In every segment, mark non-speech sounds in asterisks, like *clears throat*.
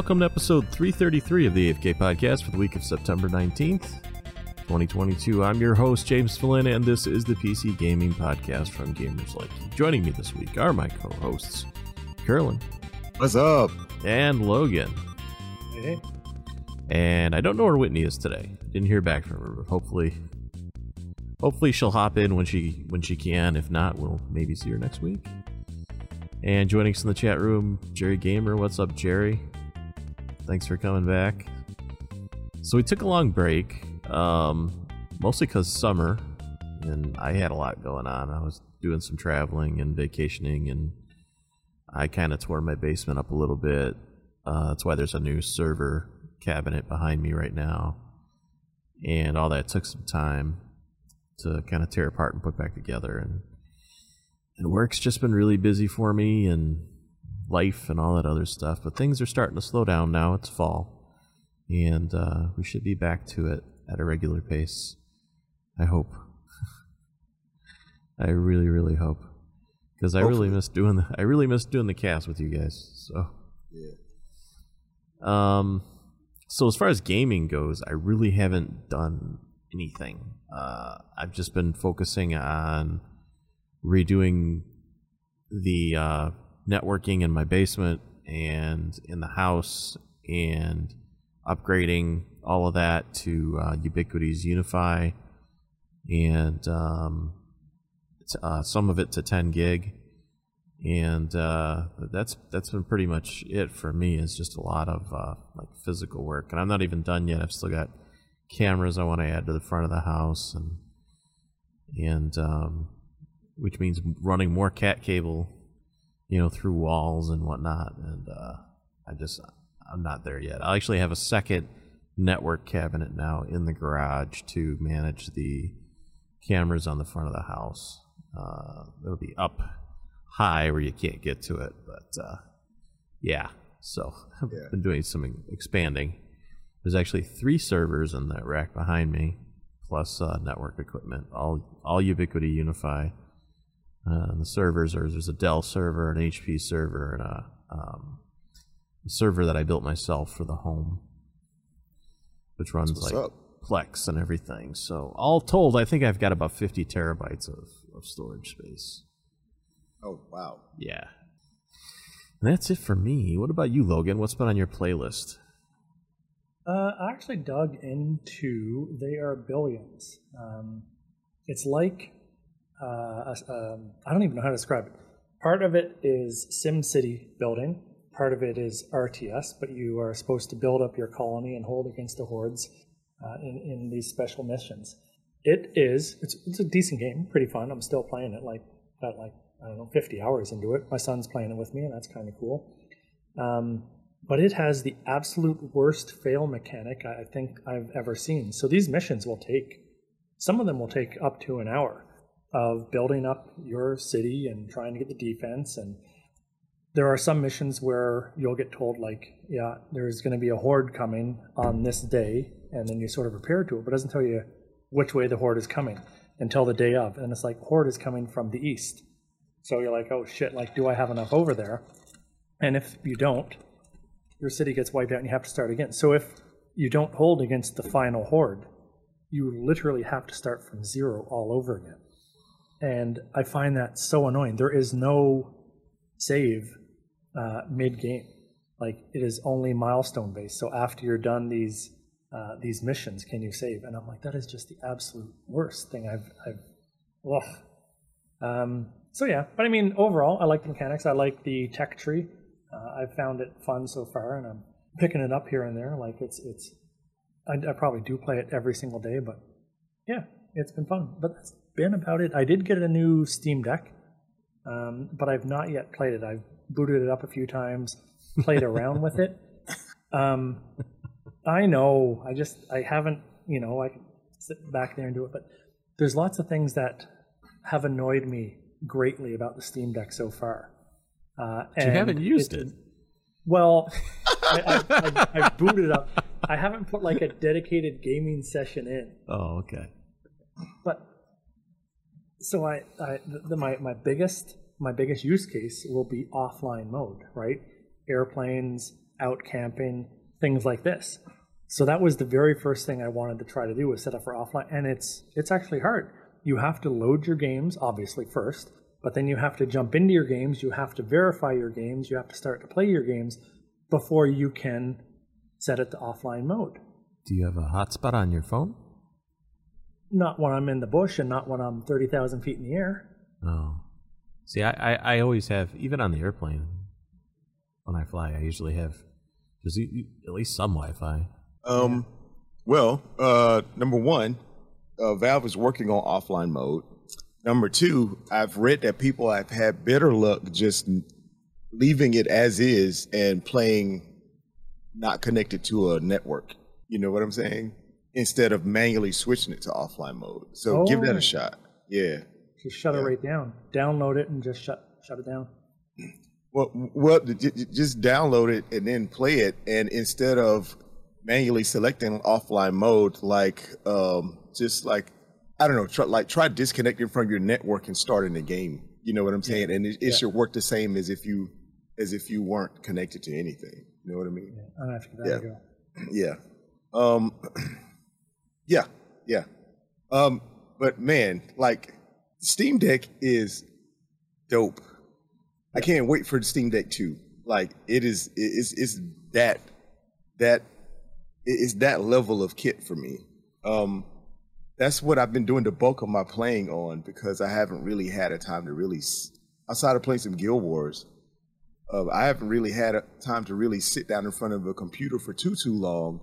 welcome to episode 333 of the AFK podcast for the week of September 19th, 2022. I'm your host, James Flynn, and this is the PC Gaming Podcast from Gamers Like You. Joining me this week are my co hosts, Curlen. What's up? And Logan. Hey. And I don't know where Whitney is today. Didn't hear back from her, but hopefully hopefully she'll hop in when she when she can. If not, we'll maybe see her next week. And joining us in the chat room, Jerry Gamer. What's up, Jerry? Thanks for coming back. So we took a long break, um, mostly because summer, and I had a lot going on. I was doing some traveling and vacationing, and I kind of tore my basement up a little bit. Uh, that's why there's a new server cabinet behind me right now, and all that took some time to kind of tear apart and put back together. And and work's just been really busy for me and life and all that other stuff. But things are starting to slow down now. It's fall, and uh, we should be back to it at a regular pace. I hope. *laughs* I really, really hope, because I really miss doing the I really miss doing the cast with you guys. So, Yeah. um, so as far as gaming goes, I really haven't done anything. Uh, I've just been focusing on redoing the uh, networking in my basement and in the house and upgrading all of that to uh, Ubiquiti's UniFi and um, uh, some of it to 10 gig. And uh, that's that's been pretty much it for me. It's just a lot of uh, like physical work, and I'm not even done yet. I've still got cameras I want to add to the front of the house, and and um, which means running more cat cable, you know, through walls and whatnot. And uh, I just I'm not there yet. I actually have a second network cabinet now in the garage to manage the cameras on the front of the house. Uh, it'll be up high where you can't get to it, but uh, yeah. So *laughs* I've Yeah. been doing some expanding. There's actually three servers in that rack behind me, plus uh, network equipment, all all Ubiquiti UniFi. Uh, and the servers are there's a Dell server, an HP server, and a, um, a server that I built myself for the home, which runs like up? Plex and everything. So all told, I think I've got about 50 terabytes of, of storage space. Oh wow. Yeah. And that's it for me. What about you, Logan? What's been on your playlist? Uh, I actually dug into They Are Billions. Um, it's like, uh, um, I don't even know how to describe it. Part of it is SimCity building, part of it is RTS, but you are supposed to build up your colony and hold against the hordes uh, in, in these special missions. It is, it's, it's a decent game, pretty fun. I'm still playing it, like, got like, I don't know, 50 hours into it. My son's playing it with me, and that's kind of cool. Um, but it has the absolute worst fail mechanic I think I've ever seen. So these missions will take, some of them will take up to an hour of building up your city and trying to get the defense. And there are some missions where you'll get told, like, yeah, there's going to be a horde coming on this day, and then you sort of prepare to it, but it doesn't tell you which way the horde is coming until the day of. And it's like, horde is coming from the east. So you're like, oh shit, like, do I have enough over there? And if you don't, your city gets wiped out and you have to start again. So if you don't hold against the final horde, you literally have to start from zero all over again. And I find that so annoying. There is no save uh, mid game. Like it is only milestone based. So after you're done these uh, these missions, can you save? And I'm like, that is just the absolute worst thing I've I've. Ugh. Um, so yeah, but I mean, overall, I like the mechanics. I like the tech tree. Uh, I've found it fun so far, and I'm picking it up here and there. Like it's it's. I, I probably do play it every single day, but yeah, it's been fun. But that's been about it. I did get a new Steam Deck, um, but I've not yet played it. I've booted it up a few times, played around with it. Um, I know. I just I haven't. You know, I can sit back there and do it, but there's lots of things that have annoyed me greatly about the Steam Deck so far. Uh, You haven't used it. Well, I, I, I, I booted it up. I haven't put like a dedicated gaming session in, Oh, okay. but so I, I the, my my biggest my biggest use case will be offline mode, right? Airplanes, out camping, things like this. So that was the very first thing I wanted to try to do was set up for offline, and it's it's actually hard. You have to load your games obviously first, but then you have to jump into your games, you have to verify your games, you have to start to play your games before you can set it to offline mode. Do you have a hotspot on your phone? Not when I'm in the bush and not when I'm 30,000 feet in the air. Oh. See, I, I, I always have, even on the airplane, when I fly, I usually have just at least some Wi Fi. Um, well, uh, number one, uh, Valve is working on offline mode. Number two, I've read that people have had better luck just leaving it as is and playing not connected to a network. You know what I'm saying? Instead of manually switching it to offline mode. So give that Oh. a shot. Yeah. Just shut it right down. Download it and just shut shut it down. Well, well, just download it and then play it. And instead of manually selecting offline mode, like um, just like I don't know, try, like try disconnecting from your network and starting the game. You know what I'm saying? And it, it Yeah. should work the same as if you as if you weren't connected to anything. You know what I mean? Yeah, gonna have to give that a Yeah. go. Yeah. Um *clears throat* yeah, yeah. Um but man, like Steam Deck is dope. I can't wait for the Steam Deck 2. Like it is it is it's that that it is that level of kit for me. Um that's what I've been doing the bulk of my playing on because I haven't really had a time to really outside of playing some Guild Wars. Uh, I haven't really had a time to really sit down in front of a computer for too too long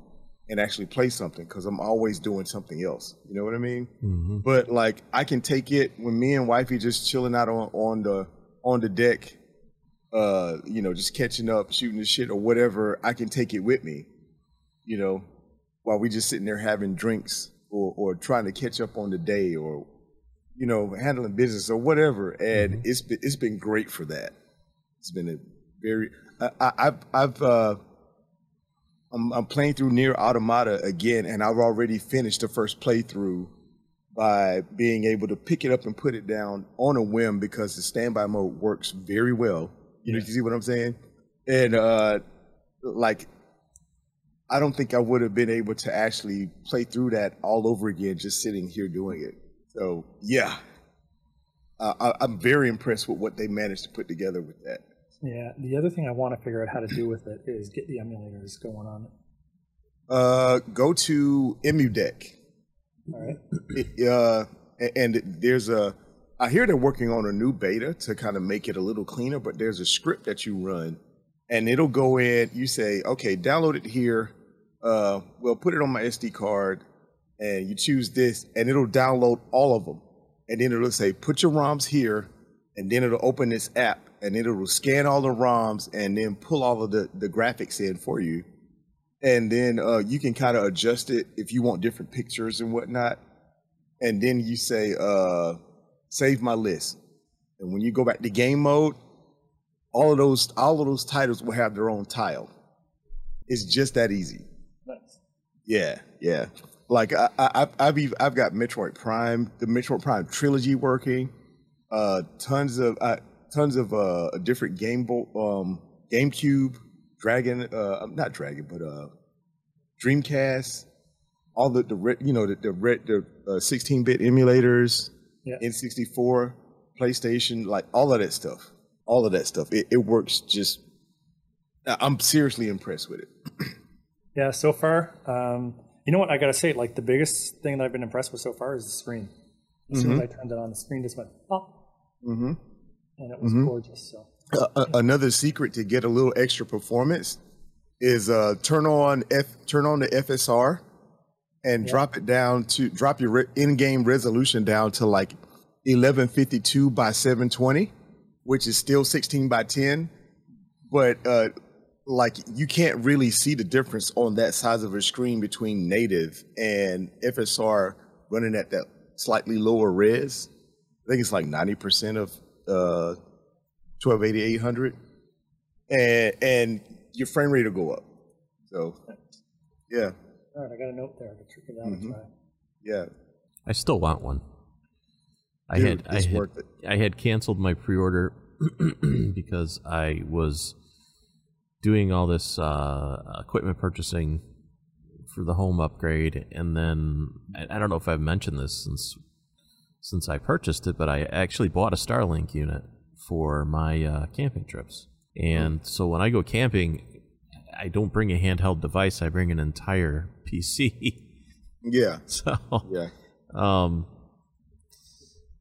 and actually play something because I'm always doing something else. You know what I mean? Mm-hmm. But like I can take it when me and wifey just chilling out on, on the on the deck, uh, you know, just catching up, shooting the shit or whatever. I can take it with me, you know, while we just sitting there having drinks or or trying to catch up on the day or you know handling business or whatever. And it's been it's been great for that. It's been a very I, I, I've I've uh, I'm, I'm playing through NieR Automata again, and I've already finished the first playthrough by being able to pick it up and put it down on a whim because the standby mode works very well. You know, you see what I'm saying? And uh, like, I don't think I would have been able to actually play through that all over again just sitting here doing it. So yeah, uh, I, I'm very impressed with what they managed to put together with that. Yeah. The other thing I want to figure out how to do with it is get the emulators going on it. Uh, go to EmuDeck. All right. it, uh, and there's a I hear they're working on a new beta to kind of make it a little cleaner, but there's a script that you run and it'll go in, you say, okay, download it here, uh, well, put it on my SD card, and you choose this, and it'll download all of them. And then it'll say, put your ROMs here, and then it'll open this app, and it'll scan all the ROMs and then pull all of the, the graphics in for you and then uh, you can kind of adjust it if you want different pictures and whatnot. And then you say, uh, "Save my list." And when you go back to game mode, all of those all of those titles will have their own tile. It's just that easy. Nice. Yeah, yeah. Like I, I, I've I've got Metroid Prime, the Metroid Prime trilogy working. Uh, tons of uh, tons of uh different game Bo- um GameCube, Dragon, uh, not Dragon, but uh, Dreamcast. All the the you know the the the uh, 16-bit emulators, Yeah. N64, PlayStation, like all of that stuff. All of that stuff. It, it works just. I'm seriously impressed with it. *clears throat* Yeah. So far, um, you know what I gotta say? Like the biggest thing that I've been impressed with so far is the screen. As soon as I turned it on, the screen just went pop, Mm-hmm. And it was gorgeous. So Uh, another secret to get a little extra performance is uh, turn on F turn on the FSR and drop it down to drop your re- in-game resolution down to like 1152 by 720, which is still 16 by 10, but uh, like you can't really see the difference on that size of a screen between native and FSR running at that slightly lower res. I think it's like 90% of uh, 1280 800 and and your frame rate will go up so yeah all right, I got a note there to trick it out and try. yeah I still want one. I Dude, had I had, worth it. I had canceled my pre-order *clears throat* because I was doing all this uh, equipment purchasing for the home upgrade, and then I, I don't know if I've mentioned this since since I purchased it, but I actually bought a Starlink unit for my uh, camping trips. And so when I go camping, I don't bring a handheld device. I bring an entire PC. *laughs* Yeah, so, yeah. um,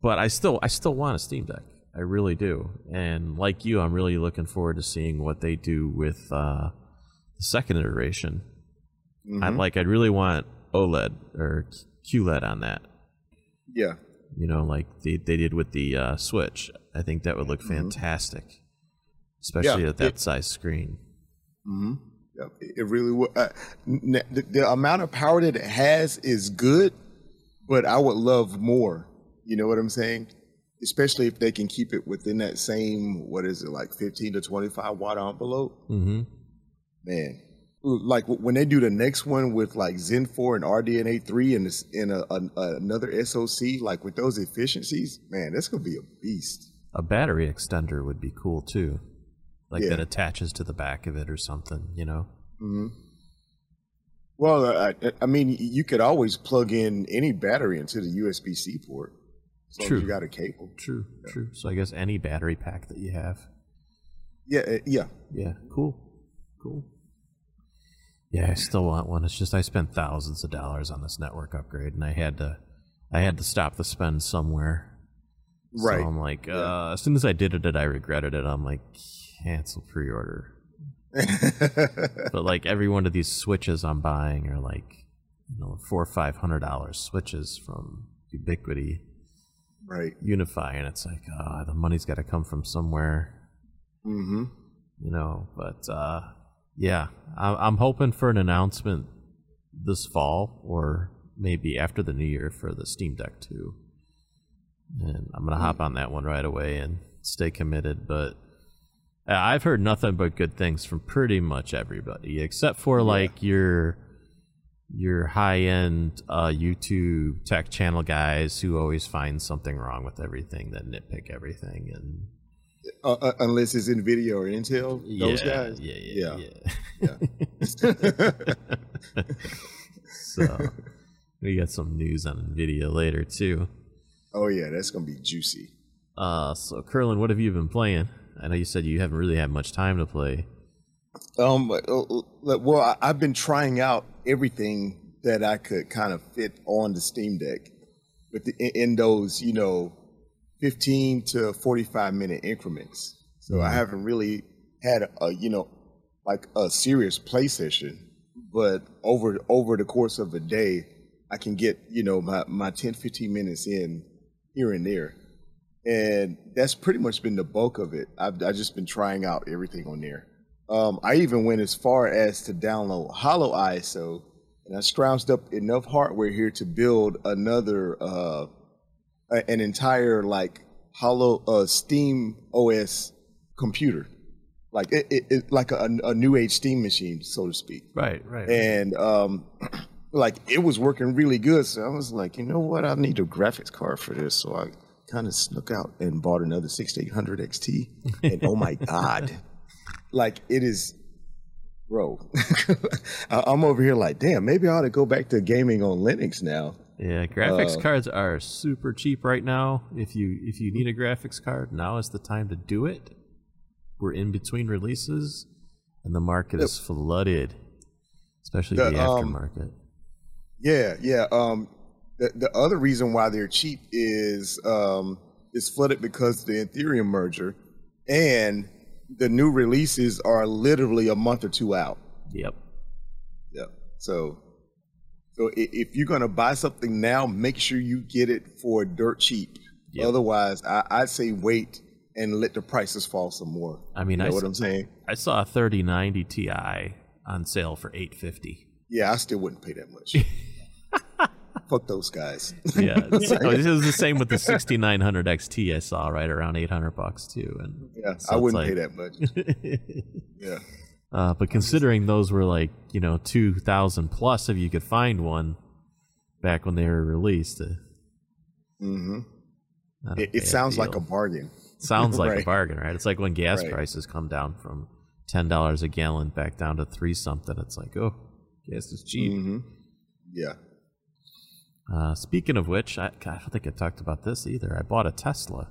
but I still, I still want a Steam Deck. I really do. And like you, I'm really looking forward to seeing what they do with uh, the second iteration. I Mhm. like. I'd really want OLED or QLED on that. Yeah. You know, like they, they did with the uh, Switch. I think that would look Mhm. fantastic, especially Yeah, at that it- size screen. hmm. It it really would. Uh, the, the amount of power that it has is good, but I would love more. You know what I'm saying? Especially if they can keep it within that same what is it like 15 to 25 watt envelope. Mm-hmm. Man, like when they do the next one with like Zen 4 and RDNA 3 and this in a, a, another SoC, like with those efficiencies, man, that's gonna be a beast. A battery extender would be cool too, like Yeah. that attaches to the back of it or something. You know. hmm Well, I, I- mean, you could always plug in any battery into the USB C port. As long True. as you got a cable. True. True. So I guess any battery pack that you have. Yeah, uh, yeah. Yeah. Cool. Cool. Yeah, I still want one. It's just I spent thousands of dollars on this network upgrade, and I had to, I had to stop the spend somewhere. Right. So I'm like, uh, as soon as I did it, I regretted it. I'm like, cancel pre-order. *laughs* But like every one of these switches I'm buying are like, you know, four or five hundred dollars switches from Ubiquiti, right. UniFi, and it's like, ah, the money's got to come from somewhere, Mm-hmm. you know. But uh, yeah, I- I'm hoping for an announcement this fall or maybe after the new year for the Steam Deck 2. And I'm gonna hop on that one right away and stay committed. But I've heard nothing but good things from pretty much everybody, except for like your your high end uh, YouTube tech channel guys who always find something wrong with everything, that nitpick everything, and Uh, uh, unless it's NVIDIA or Intel, those yeah, guys. yeah, yeah, Yeah. yeah. *laughs* so we got some news on Nvidia later too. oh yeah, that's gonna be juicy. Uh, so Curlen, what have you been playing? I know you said you haven't really had much time to play. Um, uh, uh, well, I've been trying out everything that I could kind of fit on the Steam Deck, with the, in, in those you know, fifteen to forty-five minute increments. So I haven't really had a you know, like a serious play session, but over over the course of a day, I can get you know my my 10, 15 minutes in here and there. And that's pretty much been the bulk of it. I've, I've just been trying out everything on there. Um, I even went as far as to download HoloISO, and I scrounged up enough hardware here to build another, uh, a- an entire like Holo uh, Steam OS computer, like it, it, it like a, a new age Steam machine, so to speak Right, right. and um, *clears throat* like it was working really good. So I was like, you know what? I need a graphics card for this. So I kind of snuck out and bought another 6800 XT. *laughs* And oh my god, like it is, bro. *laughs* I'm over here like, damn, maybe I ought to go back to gaming on Linux now. Yeah, graphics uh, cards are super cheap right now. If you if you need a graphics card, now is the time to do it. We're in between releases, and the market is flooded, especially the, The, um, aftermarket. Yeah, yeah. Um, the, the other reason why they're cheap is um, it's flooded because of the Ethereum merger, and the new releases are literally a month or two out. Yep. Yep. So, so if you're gonna buy something now, make sure you get it for dirt cheap. Yep. Otherwise, I, I'd say wait and let the prices fall some more. I mean, You I know s- what I'm saying? I saw a 3090 Ti on sale for 850. Yeah, I still wouldn't pay that much. *laughs* Fuck those guys. Yeah, *laughs* oh, it was the same with the 6900 XT I saw right around 800 bucks too. And yeah, so I wouldn't like- pay that much. *laughs* Yeah. Uh, but considering those were like you know 2,000 plus if you could find one back when they were released, uh, hmm It, it sounds like a bargain. sounds *laughs* like a bargain, right? It's like when gas Right. prices come down from ten dollars a gallon back down to three something. It's like, oh, gas is cheap. hmm Yeah. Uh, speaking of which, I, God, I don't think I talked about this either. I bought a Tesla.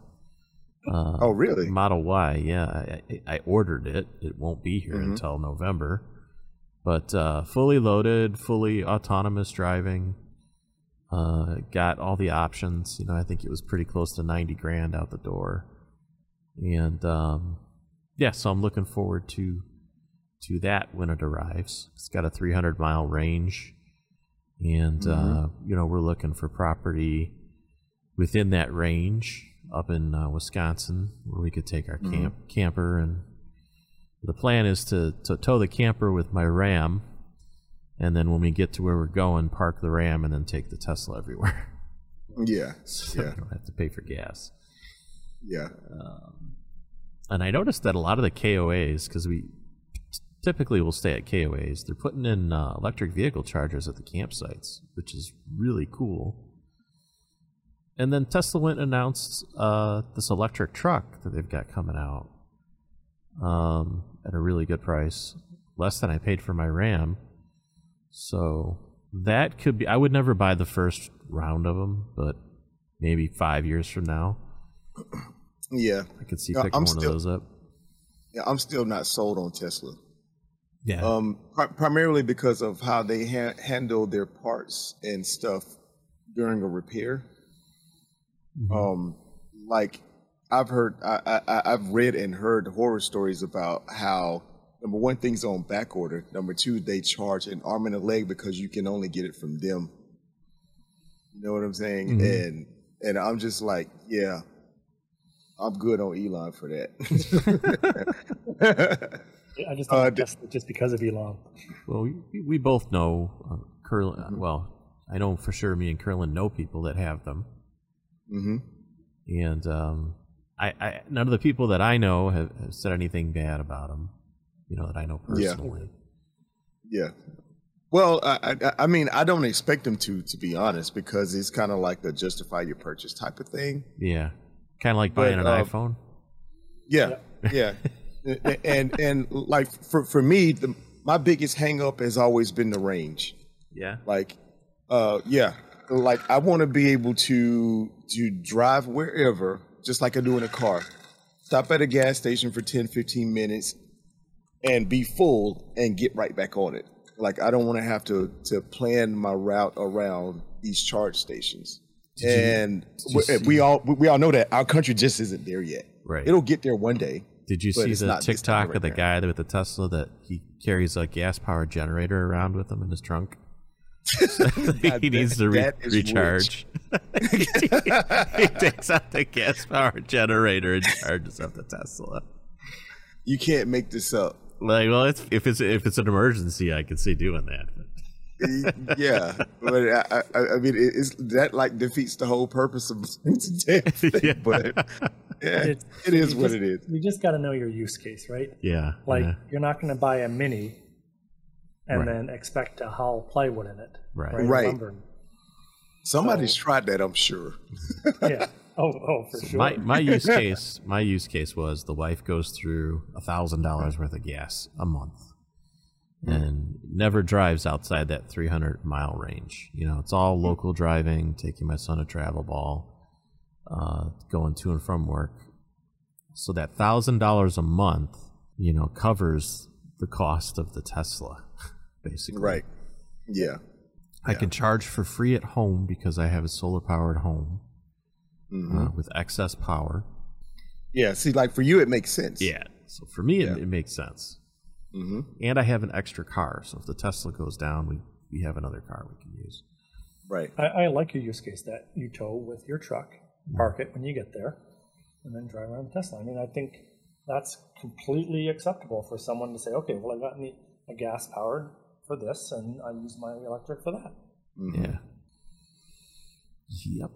Uh, Oh, really? Model Y, yeah. I, I, ordered it. It won't be here Mhm. until November. But uh, fully loaded, fully autonomous driving. Uh, got all the options. You know, I think it was pretty close to 90 grand out the door. And um, yeah, so I'm looking forward to to that when it arrives. It's got a 300 mile range. And, uh, you know, we're looking for property within that range up in uh, Wisconsin where we could take our camp camper and the plan is to, to tow the camper with my Ram and then when we get to where we're going park the Ram and then take the Tesla everywhere *laughs* Yeah. so Yeah. we don't have to pay for gas. Yeah. And I noticed that a lot of the KOAs because we typically will stay at KOAs, they're putting in uh, electric vehicle chargers at the campsites, which is really cool. And then Tesla went and announced uh, this electric truck that they've got coming out um, at a really good price, less than I paid for my Ram. So that could be. I would never buy the first round of them, but maybe five years from now, Yeah. I could see picking I'm one still- of those up. Yeah. I'm still not sold on Tesla. Yeah. Um, pri- primarily because of how they ha- handle their parts and stuff during a repair. Um, like I've heard, I, I, I've read and heard horror stories about how number one, things on back order. Number two, they charge an arm and a leg because you can only get it from them. You know what I'm saying? Mhm. And and I'm just like, yeah, I'm good on Elon for that. I just *laughs* Uh, don't d- guess just because of Elon. Well, we, we both know uh, Curlen. uh, Well, I know for sure me and Curlen know people that have them, hmm and um, I, I none of the people that I know have, have said anything bad about them. You know that I know personally. Yeah. Well, I, I, I mean, I don't expect them to, to be honest, because it's kind of like the justify your purchase type of thing. Yeah, kind of like But, buying an uh, iPhone. Yeah, yeah, *laughs* and and like for for me, the, my biggest hang up has always been the range. Yeah. Like, uh, yeah, like I want to be able to to drive wherever, just like I do in a car. Stop at a gas station for 10, 15 minutes, and be full, and get right back on it. Like I don't want to have to to plan my route around these charge stations. you- and you we, we all we all know that our country just isn't there yet. Right. It'll get there one day. Did you see the not this time TikTok of the right guy with the Tesla that he carries a gas powered generator around with him in his trunk? *laughs* he needs to re- recharge. *laughs* he takes out the gas powered generator and charges up the Tesla. You can't make this up. Like, well, it's, if it's if it's an emergency, I can see doing that. Yeah, but I, I, I mean, it's that like defeats the whole purpose of *laughs* the damn thing. Yeah. But yeah, It's- it is what just- it is. You just got to know your use case, right? yeah, Like yeah, you're not going to buy a mini and Right. then expect to haul plywood in it, Right. or Right. lumber. Somebody's tried that, I'm sure. *laughs* Yeah. Oh, oh, for sure. my my use *laughs* case my use case was the wife goes through a thousand dollars worth of gas a month and never drives outside that 300 mile range you know it's all local driving taking my son to travel ball uh, going to and from work so that thousand dollars a month you know covers the cost of the tesla basically Right. Yeah. i can charge for free at home because i have a solar powered home Mhm. uh, with excess power Yeah. See, like for you, it makes sense. Yeah. So for me, Yeah. it, it makes sense. hmm And I have an extra car, so if the Tesla goes down, we we have another car we can use. Right. I, I like your use case that you tow with your truck, park it when you get there, and then drive around the Tesla. I mean, I think that's completely acceptable for someone to say, okay, well, I got me a gas powered for this, and I use my electric for that. Mhm. Yeah. Yep.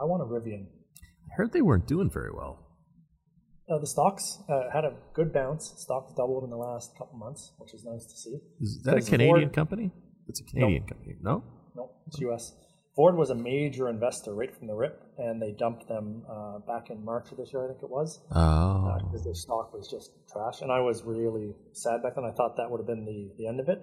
I want a Rivian. I heard they weren't doing very well. Uh, the stocks uh, had a good bounce. Stocks doubled in the last couple months, which is nice to see. Is that a Canadian Ford- company? It's a Canadian company. No. No, it's U.S. Ford was a major investor right from the rip, and they dumped them uh, back in March of this year, I think it was, Oh. because their stock was just trash. And I was really sad back then. I thought that would have been the, the end of it.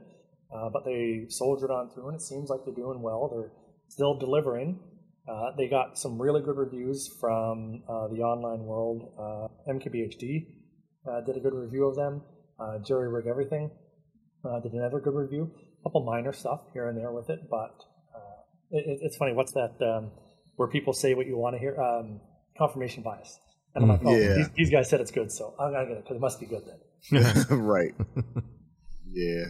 Uh, but they soldiered on through, and it seems like they're doing well. They're still delivering. Uh, they got some really good reviews from uh, the online world. Uh, MKBHD uh, did a good review of them. Uh, Jerry Rig Everything uh, did another good review. A couple minor stuff here and there with it, but uh, it, it's funny. What's that? Um, where people say what you want to hear? Um, confirmation bias. And I'm like, oh, Yeah. these, these guys said it's good, so I'm gonna get it because it must be good then. *laughs* right. Yeah.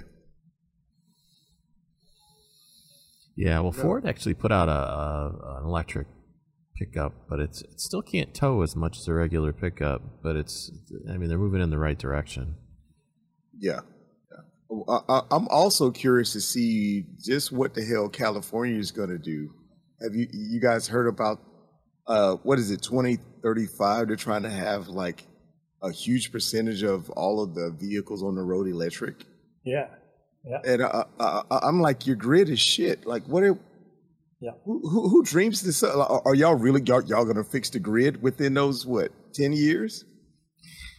Yeah, well, Ford actually put out a, a an electric pickup, but it's it still can't tow as much as a regular pickup. But it's, I mean, they're moving in the right direction. Yeah. Yeah. I, I, I'm also curious to see just what the hell California is going to do. Have you you guys heard about uh, what is it 2035? They're trying to have like a huge percentage of all of the vehicles on the road electric, Yeah, yeah, and I, I, I- I'm like, your grid is shit. Like, what? Are, yeah. who, who, who dreams this? Up? Are, are y'all really y'all, y'all going to fix the grid within those what 10 years?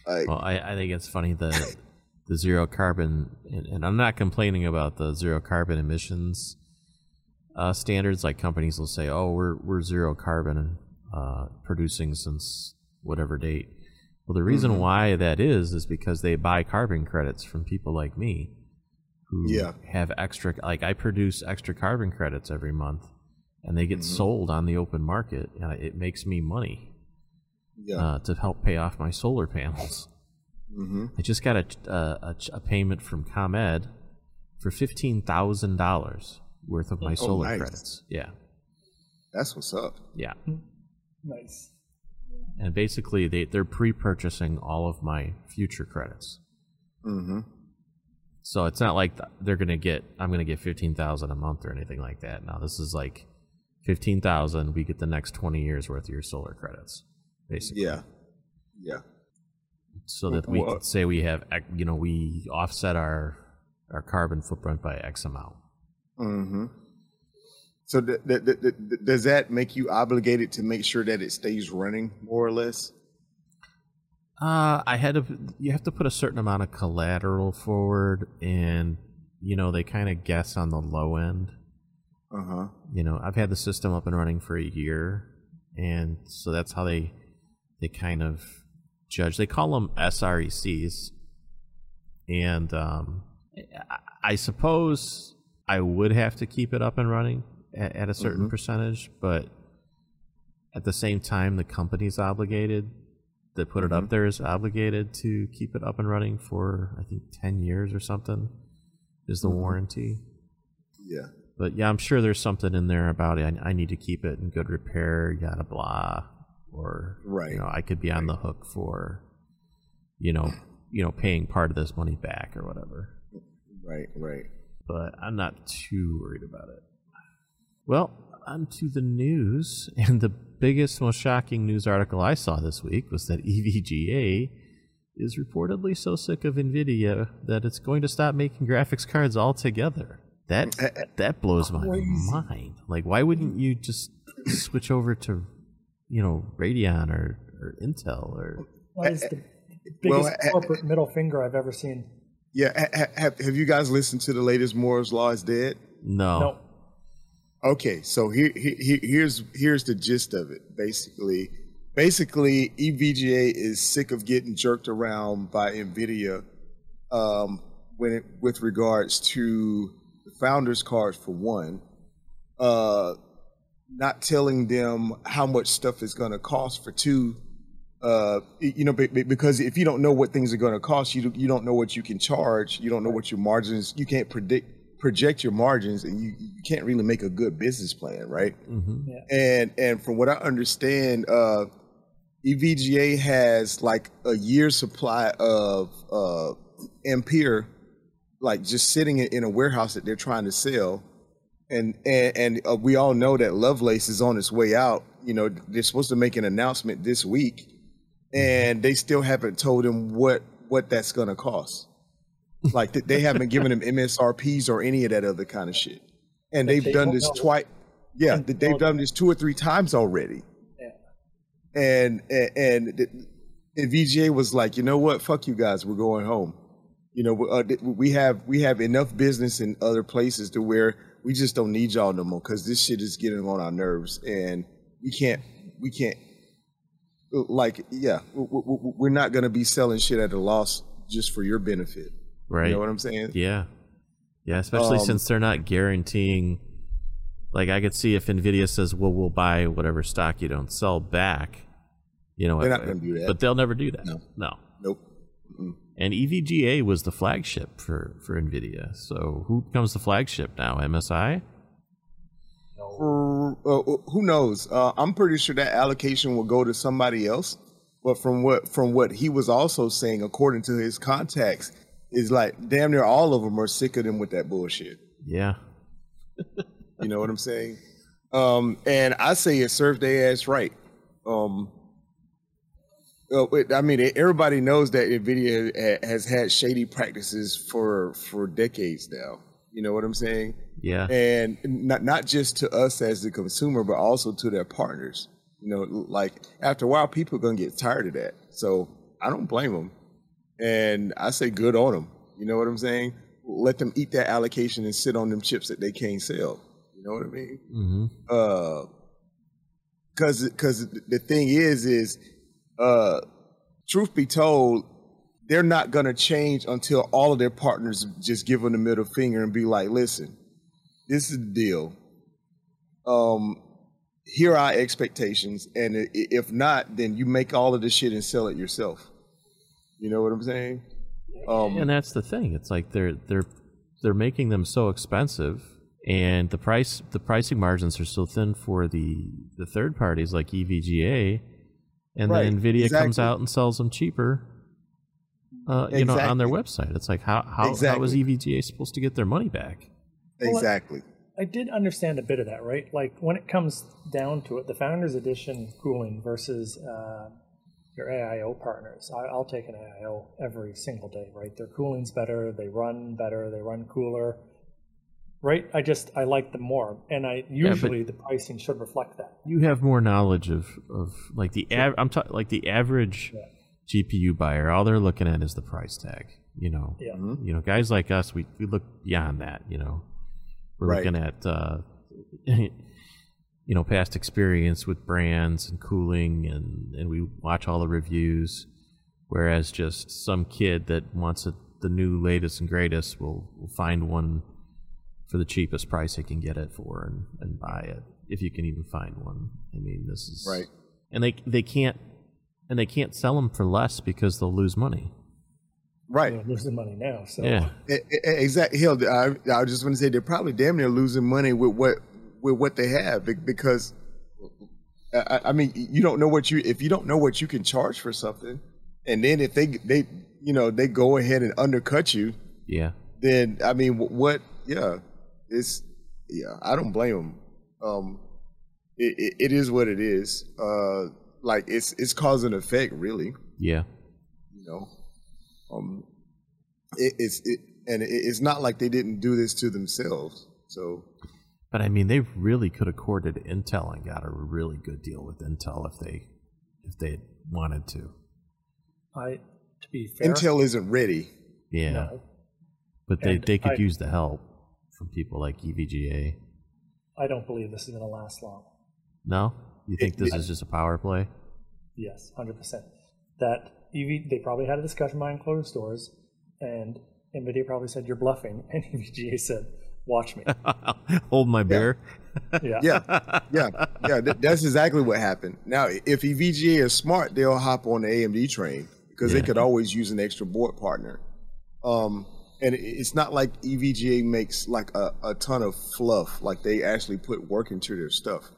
Like, Well, I, I think it's funny the the zero carbon, and, and I'm not complaining about the zero carbon emissions uh, standards. Like companies will say, "Oh, we're we're zero carbon uh, producing since whatever date." Well, the reason Mhm. why that is is because they buy carbon credits from people like me, who Yeah. have extra. Like I produce extra carbon credits every month, and they get Mhm. sold on the open market. Uh, it makes me money yeah. uh, to help pay off my solar panels. Hmm I just got a, a, a, a payment from ComEd for fifteen thousand dollars worth of my solar Oh, nice. credits. Yeah, That's what's up. yeah, Nice. and basically they they're pre-purchasing all of my future credits. hmm So it's not like they're gonna get I'm gonna get fifteen thousand a month or anything like that. Now this is like fifteen thousand. We get the next twenty years worth of your solar credits, basically. Yeah. Yeah. So that we Well- could say we have you know we offset our our carbon footprint by X amount. hmm So th- th- th- does that make you obligated to make sure that it stays running more or less? Uh, I had to. You have to put a certain amount of collateral forward, and you know they kind of guess on the low end. Uh huh. You know, I've had the system up and running for a year, and so that's how they they kind of judge. They call them SRECs, and um, I, suppose I would have to keep it up and running at, at a certain Mhm. percentage, but at the same time, the company's obligated that put it up Mhm. there is obligated to keep it up and running for I think ten years or something is the Mhm. warranty. Yeah. But yeah, I'm sure there's something in there about it. I, I need to keep it in good repair, yada blah, or Right. you know, I could be on the hook for, you know, you know, paying part of this money back or whatever. Right. Right. But I'm not too worried about it. Well, on to the news, *laughs* and the biggest, most shocking news article I saw this week was that *laughs* EVGA is reportedly so sick of Nvidia that it's going to stop making graphics cards altogether. That mm, eh, eh, that blows my mind. Like, why wouldn't you just switch over to, you know, Radeon or, or Intel or? That is the Well, biggest eh, corporate middle finger I've ever seen. Yeah. Ha- ha- have, have you guys listened to the latest Moore's Law is Dead? No. No. Okay, so here, here here's here's the gist of it. Basically, basically, E EVGA is sick of getting jerked around by Nvidia um, when it, with regards to the founders cards for one, uh, not telling them how much stuff is going to cost for two. Uh, you know, be- be- because if you don't know what things are going to cost, you you don't know what you can charge. You don't know what your margins. You can't predict project your margins, and you, you can't really make a good business plan, right? hmm And and from what I understand, uh, EVGA has like a year supply of uh, Ampere, like just sitting in- in a warehouse that they're trying to sell. And and, and uh, we all know that Lovelace is on its way out. You know, they're supposed to make an announcement this week, and they still haven't told him what what that's going to cost. Like they haven't given him MSRPs or any of that other kind of shit. And They- they've they done this twice. Yeah, they've done this two or three times already. Yeah. And and, and, the- EVGA was like, you know what? Fuck you guys. We're going home. You know, uh, we have we have enough business in other places to where we just don't need y'all no more because this shit is getting on our nerves, and we can't we can't like yeah, we're not gonna be selling shit at a loss just for your benefit. Right. You know what I'm saying? Yeah. Yeah, especially Um, since they're not guaranteeing like I could see if Nvidia says, "Well, we'll buy whatever stock you don't sell back." You know, They're not uh, gonna do that. But they'll never do that. No. No. Nope. And EVGA was the flagship for for Nvidia. So who becomes the flagship now? MSI? For, uh, who knows? Uh, I'm pretty sure that allocation will go to somebody else. But from what from what he was also saying, according to his contacts, is like damn near all of them are sick of them with that bullshit. Yeah. You know what I'm saying? Um, and I say it served their ass right. Um, uh, I mean, everybody knows that Nvidia has had shady practices for for decades now. You know what I'm saying? Yeah. and not not just to us as the consumer, but also to their partners. You know, like after a while, people are gonna get tired of that. So I don't blame them, and I say good on them. You know what I'm saying? Let them eat that allocation and sit on them chips that they can't sell. You know what I mean? Mhm. Uh, cause, cause the thing is, is, uh, truth be told, they're not gonna change until all of their partners just give them the middle finger and be like, listen, this is the deal. Um, here are our expectations, and if not, then you make all of this shit and sell it yourself. You know what I'm saying? Um, and that's the thing. It's like they're they're they're making them so expensive, and the price the pricing margins are so thin for the the third parties like EVGA, and Right, then Nvidia comes out and sells them cheaper. Uh, you know, on their website, it's like how how, how is Exactly. EVGA supposed to get their money back? exactly. I did understand a bit of that, right? Like when it comes down to it, the Founders Edition cooling versus uh, your AIO partners. I, I'll take an AIO every single day, right? Their cooling's better, they run better, they run cooler, right? I just I like them more, and I but- usually the pricing should reflect that. You have more knowledge of of like the av- I'm talking like the average GPU buyer. All they're looking at is the price tag. You know, Yeah. you know, guys like us, we, we look beyond that. You know, we're Right. looking at uh, *laughs* you know past experience with brands and cooling, and and we watch all the reviews. Whereas just some kid that wants it, the new latest and greatest will, will find one for the cheapest price he can get it for and, and buy it if you can even find one. I mean, this is Right. and they they can't and they can't sell them for less because they'll lose money. Right. They're losing money now, so Yeah, Exactly. Hell, I, I just want to say they're probably damn near losing money with what with what they have because I, I mean you don't know what you if you don't know what you can charge for something, and then if they they you know they go ahead and undercut you, yeah, then I mean what? Yeah, it's yeah. I don't blame them. Um, it, it, it is what it is. Uh, like it's it's cause and effect, really yeah. you know um it, it's it and it, it's not like they didn't do this to themselves so But I mean, they really could have courted Intel and got a really good deal with Intel if they if they wanted to. I to be fair, intel isn't ready Yeah, no, but they And they could I- use the help from people like E EVGA. I don't believe this is going to last long. No, you think It- this it- is just a power play? Yes, hundred percent. That EV, they probably had a discussion behind closed doors, and Nvidia probably said you're bluffing, *laughs* and EVGA said, "Watch me." *laughs* Hold my beer. Yeah, yeah yeah yeah th- that's exactly what happened now if evga is smart they'll hop on the amd train because Yeah. they could always use an extra board partner um and it's not like evga makes like a, a ton of fluff like they actually put work into their stuff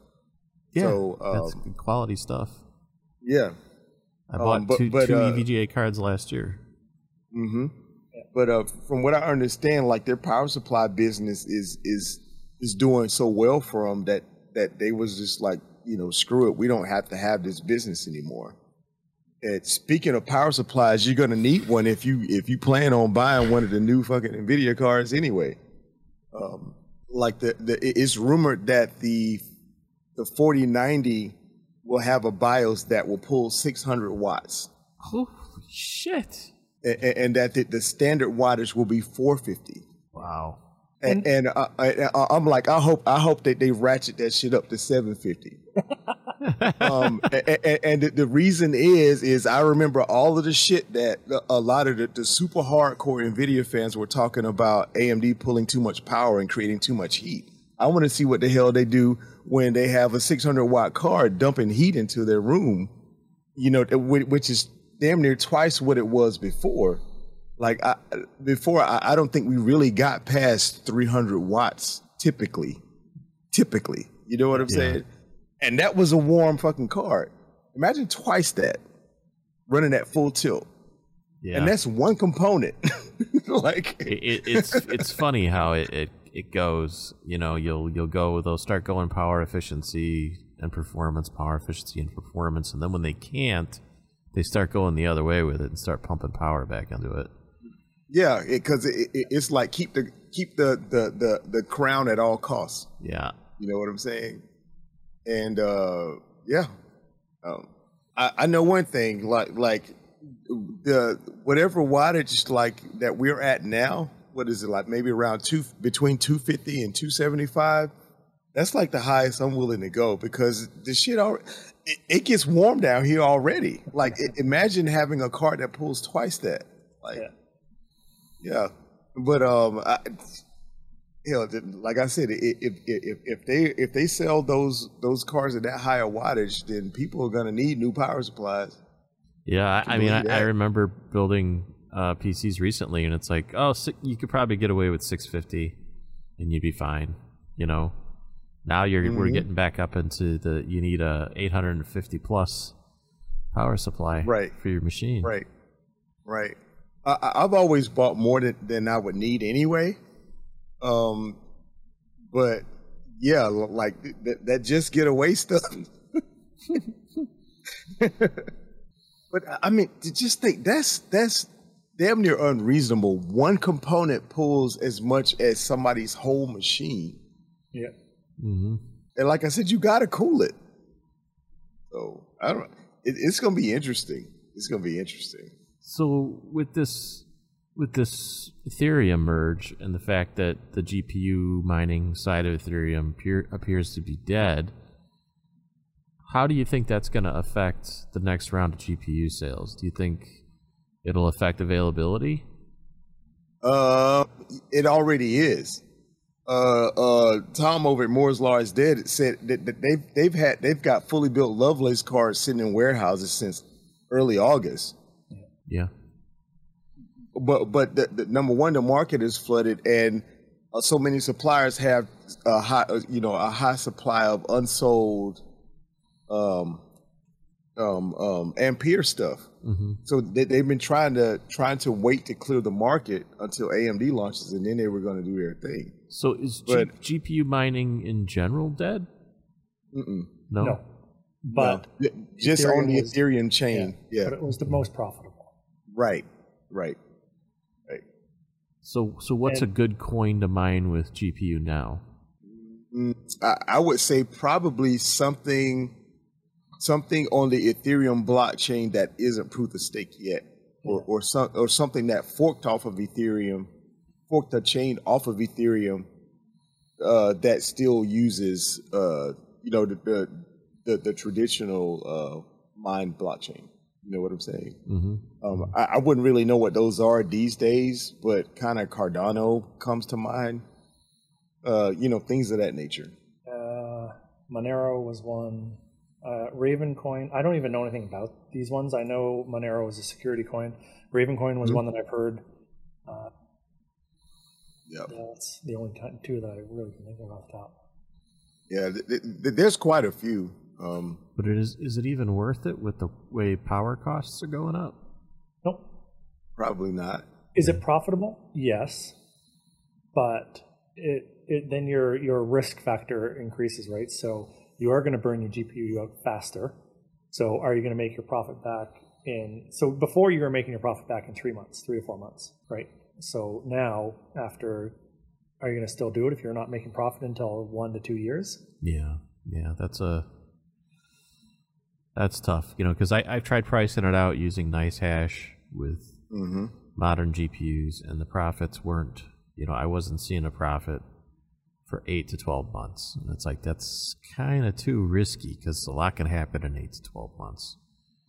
Yeah, So, that's um, good quality stuff. yeah I bought um, but- two, but, two uh, EVGA cards last year. Mm-hmm. But uh, from what I understand, like their power supply business is is is doing so well for them that that they was just like, you know, screw it, we don't have to have this business anymore. And speaking of power supplies, you're gonna need one if you if you plan on buying one of the new fucking Nvidia cards anyway. Um, like the, the it's rumored that the the 4090 will have a BIOS that will pull 600 watts, Holy shit! and, and that the, the standard wattage will be 450. Wow. And, and uh, I, I- I'm like, I hope, I hope that they ratchet that shit up to 750. *laughs* um, and, and the, reason is, is I remember all of the shit that a lot of the, the super hardcore Nvidia fans were talking about AMD pulling too much power and creating too much heat. I want to see what the hell they do when they have a 600 watt card dumping heat into their room, you know, which is damn near twice what it was before. Like I, before, I, I don't think we really got past 300 watts typically. Typically, you know what I'm Yeah. saying? And that was a warm fucking card. Imagine twice that running at full tilt, Yeah. and that's one component. *laughs* like, it, it, it's *laughs* it's funny how it, it it goes. You know, you'll you'll go they'll start going power efficiency and performance, power efficiency and performance, and then when they can't, they start going the other way with it and start pumping power back into it. yeah, because it, it, it's like keep the keep the, the the the crown at all costs. Yeah. You know what I'm saying? And uh, yeah, um, I, I know one thing. Like like the whatever wattage like that we're at now. What is it like? Maybe around two between 250 and 275. That's like the highest I'm willing to go because the shit already. It, it gets warm down here already. Like i imagine having a car that pulls twice that. Like Yeah. yeah, but um, I, hell, like I said, if if if they if they sell those those cars at that higher wattage, then people are gonna need new power supplies. Yeah, I, I mean, I, I remember building uh, PCs recently, and it's like, oh, si- you could probably get away with 650, and you'd be fine. You know, now you're we're Mhm. getting back up into the you need a 850 plus power supply Right. for your machine. Right, right. I- I've always bought more than, than I would need anyway. Um, but yeah, like th- th- that just get away stuff. *laughs* but I- I mean, to just think that's that's damn near unreasonable. One component pulls as much as somebody's whole machine, Yeah. Mm-hmm. and like I said, you got to cool it. So I don't. It, it's gonna be interesting. It's gonna be interesting. So with this with this Ethereum merge and the fact that the GPU mining side of Ethereum appear, appears to be dead, how do you think that's going to affect the next round of GPU sales? Do you think it'll affect availability? Uh, it already is. Uh, uh, Tom over at Moore's Law is dead. Said that, that they've they've had they've got fully built Lovelace cards sitting in warehouses since early August. Yeah. But but the, the number one, the market is flooded, and uh, so many suppliers have a high uh, you know a high supply of unsold um um um Ampere stuff. hmm So they, they've been trying to trying to wait to clear the market until AMD launches, and then they were going to do their thing. So is G- GPU mining in general dead? Mm-mm. No. No. But No. just on the Ethereum was- Ethereum chain, yeah, but it was the most profitable. right, right, right. So so what's And- a good coin to mine with GPU now? Mm, I, I would say probably something, something on the Ethereum blockchain that isn't proof of stake yet, or or some or something that forked off of Ethereum, forked a chain off of Ethereum, uh, that still uses, uh, you know, the the the, the traditional uh, mine blockchain. You know what I'm saying? hmm Um, I, I wouldn't really know what those are these days, but kind of Cardano comes to mind. Uh, you know, things of that nature. Uh, Monero was one. Uh, Ravencoin. I don't even know anything about these ones. I know Monero is a security coin. Ravencoin was Mhm. one that I've heard. Uh, Yep. that's the only t- two that I really can think of off the top. Yeah, th- th- th- there's quite a few. Um, But it is is it even worth it with the way power costs are going up? Nope. probably not. Is it profitable? Yes, but it, it then your your risk factor increases, right? So you are going to burn your GPU out faster. So are you going to make your profit back in? So before you were making your profit back in three months, three or four months, right? So now after are you going to still do it if you're not making profit until one to two years? Yeah, yeah, that's a that's tough, you know, because I I've tried pricing it out using NiceHash with Mm-hmm. modern GPUs, and the profits weren't, you know, I wasn't seeing a profit for eight to twelve months, and it's like that's kind of too risky because a lot can happen in eight to twelve months,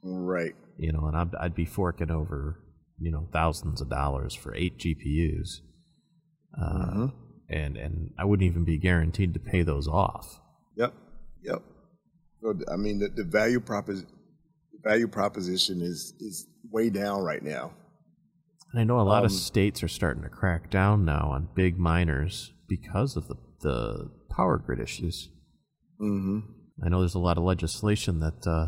Right. you know, and I'd I'd be forking over, you know, thousands of dollars for eight GPUs, uh, Mhm. and and I wouldn't even be guaranteed to pay those off. Yep. Yep. So, I mean, the, the value propos- value proposition is is way down right now. And I know a lot of Um, states are starting to crack down now on big miners because of the, the power grid issues. Mm-hmm. I know there's a lot of legislation that uh,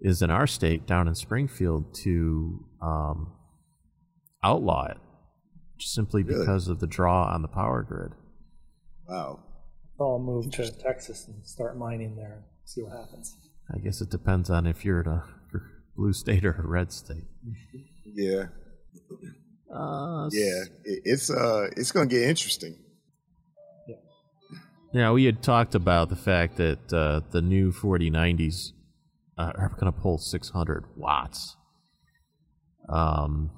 is in our state down in Springfield to um, outlaw it simply Really? because of the draw on the power grid. Wow. I'll move to Texas and start mining there and see what happens. I guess it depends on if you're in a *laughs* blue state or a red state. Yeah. Uh, Yeah. It's uh it's gonna get interesting. Yeah, we had talked about the fact that uh, the new 4090s uh, are going to pull 600 watts. Um,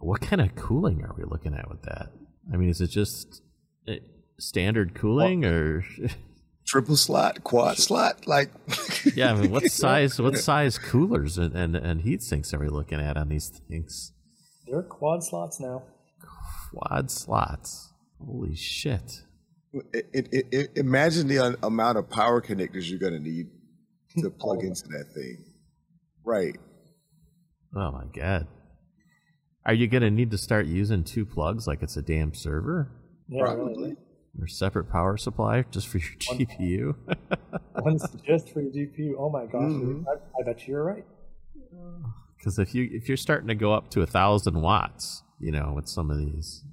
what kind of cooling are we looking at with that? I mean, is it just uh, standard cooling, or *laughs* *laughs* Triple slot, quad slot, like *laughs* yeah? I mean, what *laughs* size? What size coolers and, and and heat sinks are we looking at on these things? They're quad slots now. Quad slots. Holy shit! it, it, it, it- imagine the un- amount of power connectors you're gonna need to *laughs* plug into that thing. Right. Oh my god! Are you going to need to start using two plugs like it's a damn server? Yeah, Probably. really. Or separate power supply just for your *laughs* GPU. *laughs* One's just for your GPU. Oh my gosh, Mhm. I, I bet you're right. *sighs* Because if you if you're starting to go up to a thousand watts, you know, with some of these,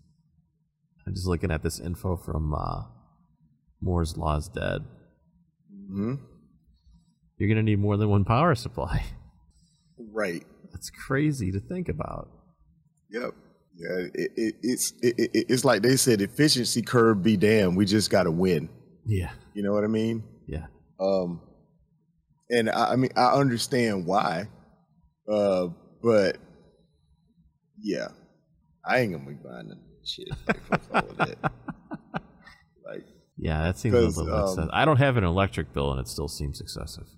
I'm just looking at this info from uh, Moore's Law's Dead. hmm You're gonna need more than one power supply. Right. That's crazy to think about. Yep. Yeah. It, it, it's it, it, it's like they said, efficiency curve be damned. We just got to win. Yeah, You know what I mean? yeah, Um, and I, I mean, I understand why, uh, but yeah, I ain't gonna be buying the shit like, for all of that. *laughs* Like, yeah. That seems a little um, excessive. I don't have an electric bill, and it still seems excessive. *laughs*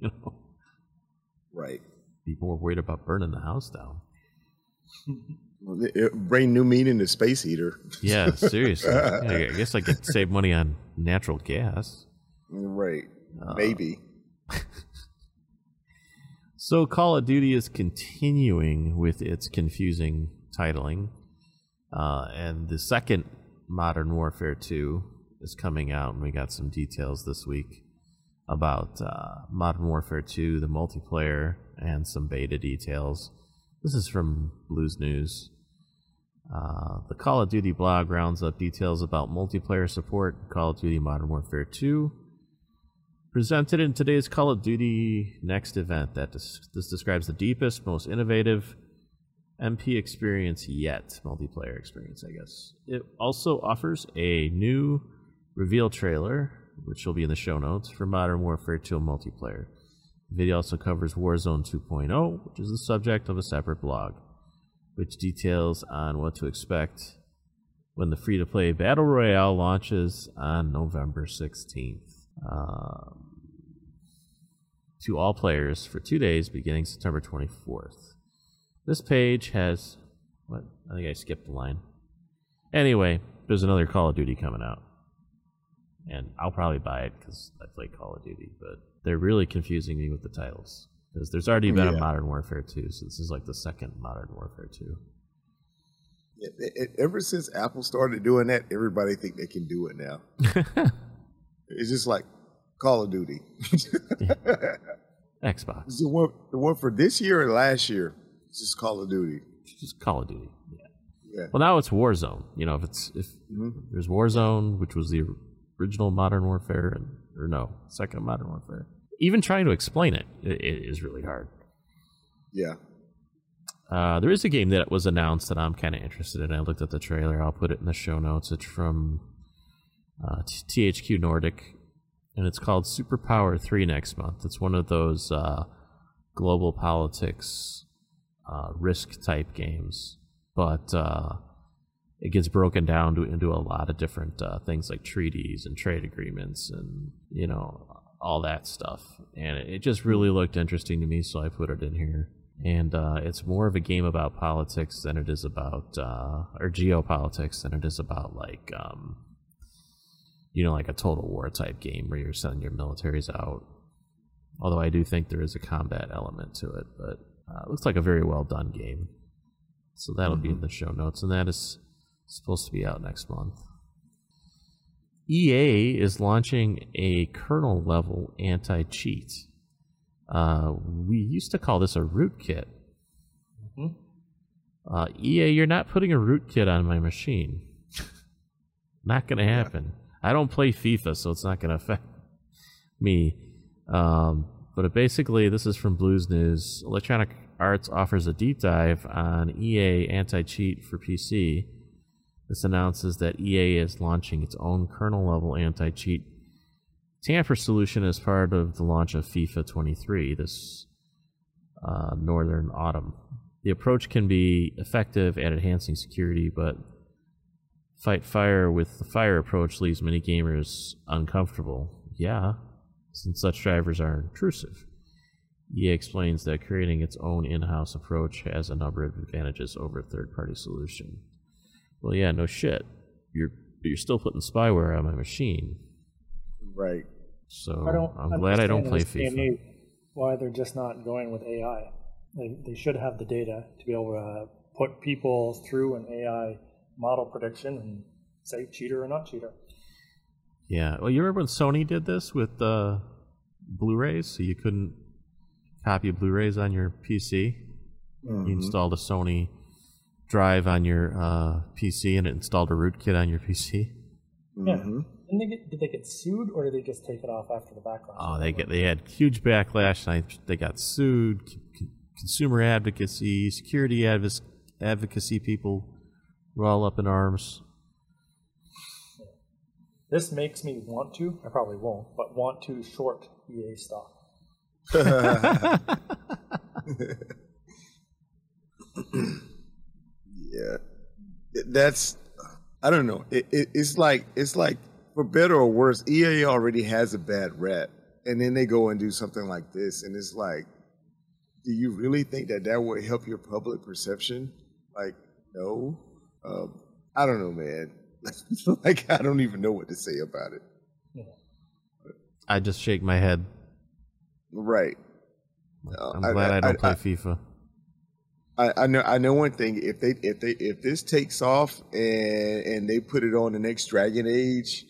You know, right. be more worried about burning the house down. Well, it- it bring new meaning to space heater. Yeah, *laughs* seriously. Yeah, I guess I could save money on natural gas. Right. Uh, Maybe. *laughs* So Call of Duty is continuing with its confusing titling, uh, and the second Modern Warfare 2 is coming out, and we got some details this week about uh, Modern Warfare 2, the multiplayer, and some beta details. This is from Blue's News. Uh, the Call of Duty blog rounds up details about multiplayer support in Call of Duty Modern Warfare 2, presented in today's Call of Duty Next event. That this describes the deepest, most innovative MP experience yet, multiplayer experience, I guess. It also offers a new reveal trailer, which will be in the show notes for Modern Warfare 2 multiplayer. The video also covers Warzone 2.0, which is the subject of a separate blog, which details on what to expect when the free to play Battle Royale launches on November 16th. Um, to all players for two days beginning September 24th. This page has. What? I think I skipped a line. Anyway, there's another Call of Duty coming out. And I'll probably buy it because I play Call of Duty, but they're really confusing me with the titles. Because there's already been a Modern Warfare 2, so this is like the second Modern Warfare 2. It- it- ever since Apple started doing that, everybody think they can do it now. *laughs* It's just like Call of Duty. *laughs* Xbox. The one the one for this year and last year? It's just Call of Duty. Just Call of Duty. Yeah. Yeah. Well, now it's Warzone. You know, if it's if Mhm. there's Warzone, which was the original Modern Warfare, and or no, second Modern Warfare. Even trying to explain it, it, it is really hard. Yeah. Uh, there is a game that was announced that I'm kind of interested in. I looked at the trailer. I'll put it in the show notes. It's from uh, THQ Nordic, and it's called Superpower 3 next month. It's one of those uh, global politics uh, risk type games, but uh, it gets broken down to, into a lot of different uh, things like treaties and trade agreements and, you know, all that stuff. And it, it just really looked interesting to me, so I put it in here and uh, it's more of a game about politics than it is about uh, or geopolitics than it is about like um, you know like a total war type game where you're sending your militaries out. Although I do think there is a combat element to it, but uh, it looks like a very well done game. So that'll mm-hmm. be in the show notes, and that is supposed to be out next month. EA is launching a kernel level anti cheat uh, we used to call this a rootkit. Mm-hmm. Uh, EA, you're not putting a rootkit on my machine. *laughs* not going to happen. Yeah. I don't play FIFA, so it's not going to affect *laughs* me. Um, but basically, this is from Blue's News. Electronic Arts offers a deep dive on EA anti cheat for PC. This announces that EA is launching its own kernel level anti cheat tamper solution as part of the launch of FIFA 23 this uh, northern autumn. The approach can be effective at enhancing security, but fight fire with the fire approach leaves many gamers uncomfortable. Yeah, since such drivers are intrusive. EA explains that creating its own in-house approach has a number of advantages over a third-party solution. Well, yeah, no shit. You're you're still putting spyware on my machine. Right. So I don't I'm glad I don't play FIFA. Why they're just not going with AI? They they should have the data to be able to put people through an AI model prediction and say cheater or not cheater. Yeah. Well, you remember when Sony did this with the uh, Blu-rays, so you couldn't copy Blu-rays on your PC. Mm-hmm. You installed a Sony drive on your uh, PC, and it installed a rootkit on your PC. Yeah. Mm-hmm. Didn't they get, did they get sued or did they just take it off after the backlash? Oh, they get they had huge backlash. They got sued. Consumer advocacy, security advocacy people were all up in arms. This makes me want to. I probably won't, but want to short EA stock. *laughs* *laughs* *laughs* yeah, that's I don't know. It, it, it's like it's like for better or worse, EA already has a bad rep, and then they go and do something like this, and it's like, do you really think that that would help your public perception? Like, no. Um, I don't know, man. *laughs* like, I don't even know what to say about it. I just shake my head. Right. I'm glad I, I, I don't play I, FIFA. I, I, know I know one thing. If they if they if this takes off and and they put it on the next Dragon Age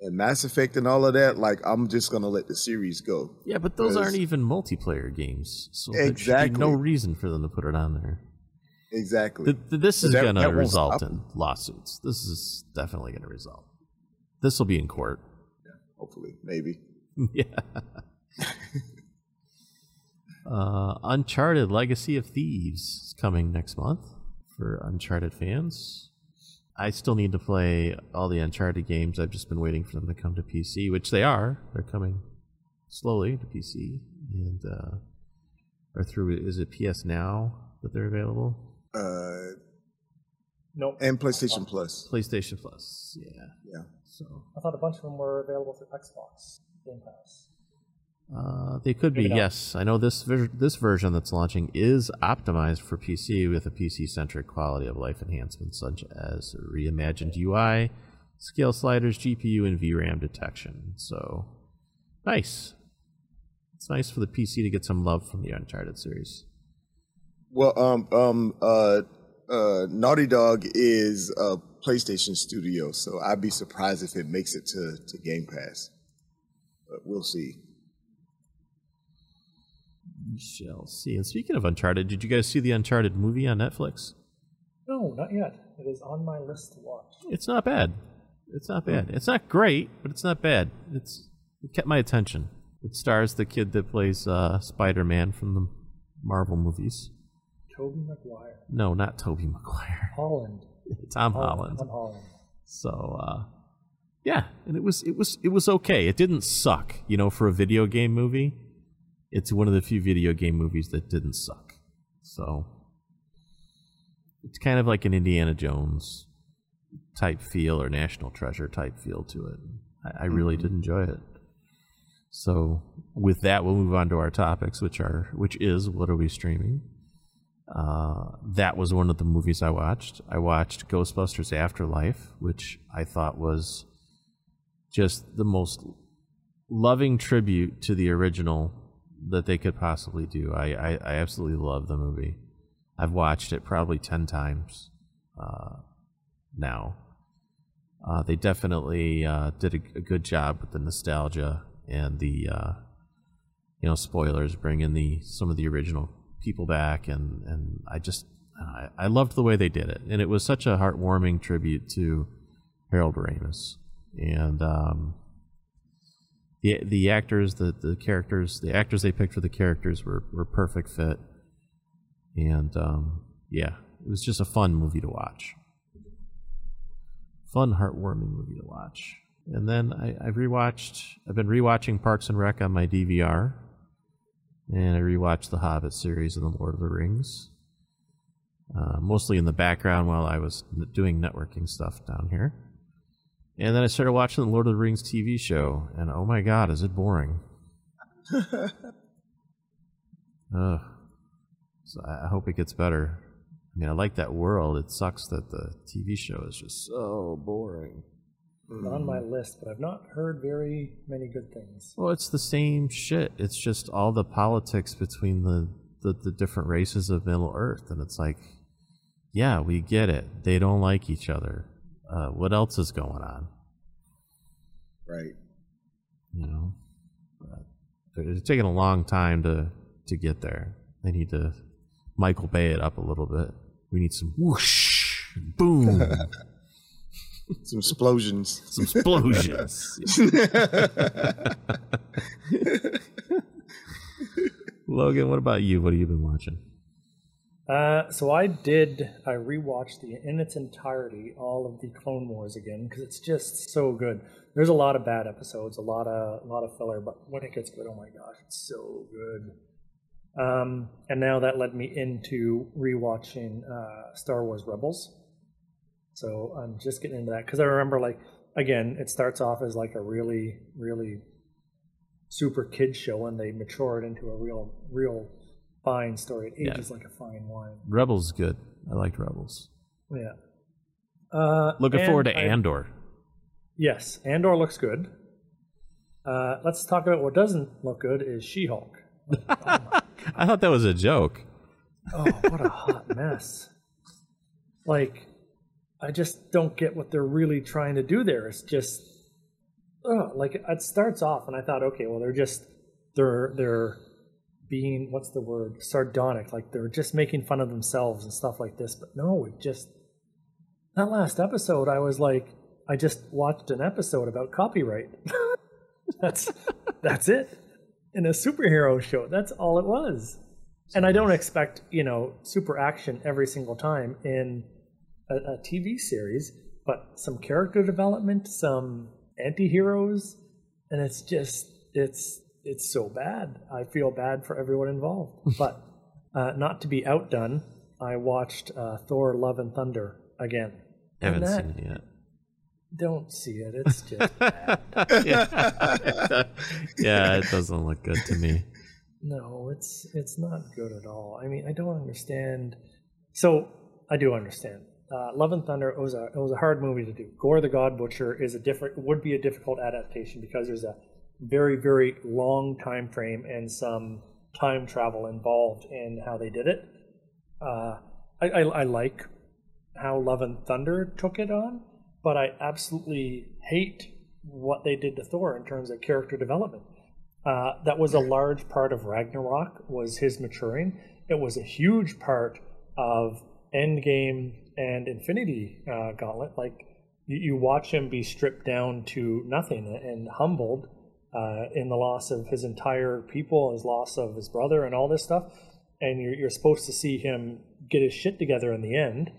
and Mass Effect and all of that, like I'm just gonna let the series go. Yeah, but those aren't even multiplayer games, so exactly no reason for them to put it on there. Exactly. The, the, this is that, gonna that result in lawsuits. This is definitely gonna result. This will be in court. Yeah, hopefully, maybe. *laughs* yeah. *laughs* uh, Uncharted: Legacy of Thieves is coming next month for Uncharted fans. I still need to play all the Uncharted games. I've just been waiting for them to come to PC, which they are. They're coming slowly to PC and uh, are through. Is it PS Now that they're available? Uh, nope. And PlayStation Plus. PlayStation Plus. Yeah. Yeah. So I thought a bunch of them were available through Xbox Game Pass. Uh, they could Maybe be, yes. I know this ver- this version that's launching is optimized for PC with a PC-centric quality of life enhancements such as reimagined UI, scale sliders, GPU, and VRAM detection. So, nice. It's nice for the PC to get some love from the Uncharted series. Well, um, um, uh, uh, Naughty Dog is a PlayStation studio, so I'd be surprised if it makes it to, to Game Pass. But we'll see. We shall see. And speaking of Uncharted, did you guys see the Uncharted movie on Netflix? No, not yet. It is on my list to watch. It's not bad. It's not bad. It's not great, but it's not bad. It's it kept my attention. It stars the kid that plays uh, Spider-Man from the Marvel movies. Tobey Maguire. No, not Tobey Maguire. *laughs* Holland. Tom Holland. Tom Holland. So uh, yeah, and it was it was it was okay. It didn't suck, you know, for a video game movie. It's one of the few video game movies that didn't suck. So it's kind of like an Indiana Jones type feel or National Treasure type feel to it. I, I really did enjoy it. So with that, we'll move on to our topics, which are which is what are we streaming? Uh, that was one of the movies I watched. I watched Ghostbusters Afterlife, which I thought was just the most loving tribute to the original that they could possibly do. I, I, I absolutely love the movie. I've watched it probably 10 times uh, now. Uh, they definitely uh, did a, a, good job with the nostalgia and the, uh, you know, spoilers, bringing the some of the original people back, and and I just I, I loved the way they did it, and it was such a heartwarming tribute to Harold Ramis, and um, the the actors, the the characters, the actors they picked for the characters were were perfect fit, and um, yeah, it was just a fun movie to watch, fun heartwarming movie to watch. And then I, I've rewatched. I've been rewatching Parks and Rec on my DVR and I rewatched the Hobbit series and the Lord of the Rings, uh, mostly in the background while I was doing networking stuff down here. And then I started watching the Lord of the Rings TV show, and oh my god, is it boring! *laughs* Ugh. So I hope it gets better. I mean, I like that world. It sucks that the TV show is just so boring on my list, but I've not heard very many good things. Well, it's the same shit. It's just all the politics between the, the, the different races of Middle Earth. And it's like, yeah, we get it. They don't like each other. Uh, what else is going on? Right. You know, it's taking a long time to, to get there. They need to Michael Bay it up a little bit. We need some whoosh, boom. *laughs* Some explosions. Some explosions. *laughs* *laughs* Logun, what about you? What have you been watching? Uh, so I did. I rewatched the in its entirety all of the Clone Wars again because it's just so good. There's a lot of bad episodes, a lot of a lot of filler, but when it gets good, oh my gosh, it's so good. Um, and now that led me into rewatching uh, Star Wars Rebels. So I'm just getting into that because I remember like again, it starts off as like a really, really super kid show and they mature it into a real, real fine story. It ages yeah. like a fine wine. Rebels good. I liked Rebels. Yeah. Uh, Looking forward to I, Andor. Yes, Andor looks good. Uh, let's talk about what doesn't look good is She-Hulk. Oh *laughs* I thought that was a joke. Oh, what a hot mess! Like I just don't get what they're really trying to do there. It's just, oh, like it starts off, and I thought, okay, well, they're just they're they're being what's the word sardonic, like they're just making fun of themselves and stuff like this. But no, it just that last episode, I was like, I just watched an episode about copyright. *laughs* that's that's it in a superhero show. That's all it was. And I don't expect, you know, super action every single time in a, a TV series, but some character development, some anti-heroes, and it's just it's it's so bad. I feel bad for everyone involved. *laughs* but uh, not to be outdone, I watched uh, Thor: Love and Thunder again. Haven't that, seen it yet. Don't see it. It's just *laughs* bad. yeah. yeah, it doesn't look good to me. No, it's it's not good at all. I mean, I don't understand. So I do understand uh, Love and Thunder it was a it was a hard movie to do. Gorr the God Butcher is a different would be a difficult adaptation because there's a very very long time frame and some time travel involved in how they did it. Uh, I, I, I like how Love and Thunder took it on, but I absolutely hate what they did to Thor in terms of character development. Uh, that was a large part of Ragnarok was his maturing. It was a huge part of Endgame and Infinity uh, Gauntlet, like you, you, watch him be stripped down to nothing and humbled uh, in the loss of his entire people, his loss of his brother, and all this stuff. and you're, you're supposed to see him get his shit together in the end.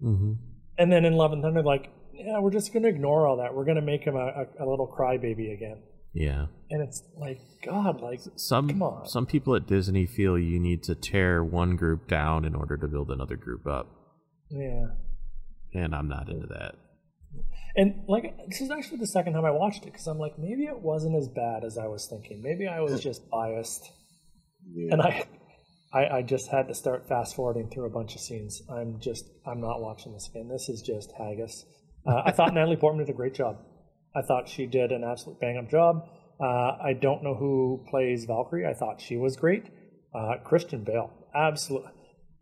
hmm And then in Love and Thunder, like, yeah, we're just going to ignore all that. We're going to make him a, a, a little crybaby again. Yeah. And it's like, God, like, Some Come on. some people at Disney feel you need to tear one group down in order to build another group up, yeah. and I'm not into that. And like, this is actually the second time I watched it because I'm like, maybe it wasn't as bad as I was thinking. Maybe I was just biased. Yeah. And I, I, I just had to start fast forwarding through a bunch of scenes. I'm just, I'm not watching this again. This is just haggis. Uh, I thought *laughs* Natalie Portman did a great job. I thought she did an absolute bang up job. Uh, I don't know who plays Valkyrie. I thought she was great. Uh, Christian Bale, absolutely.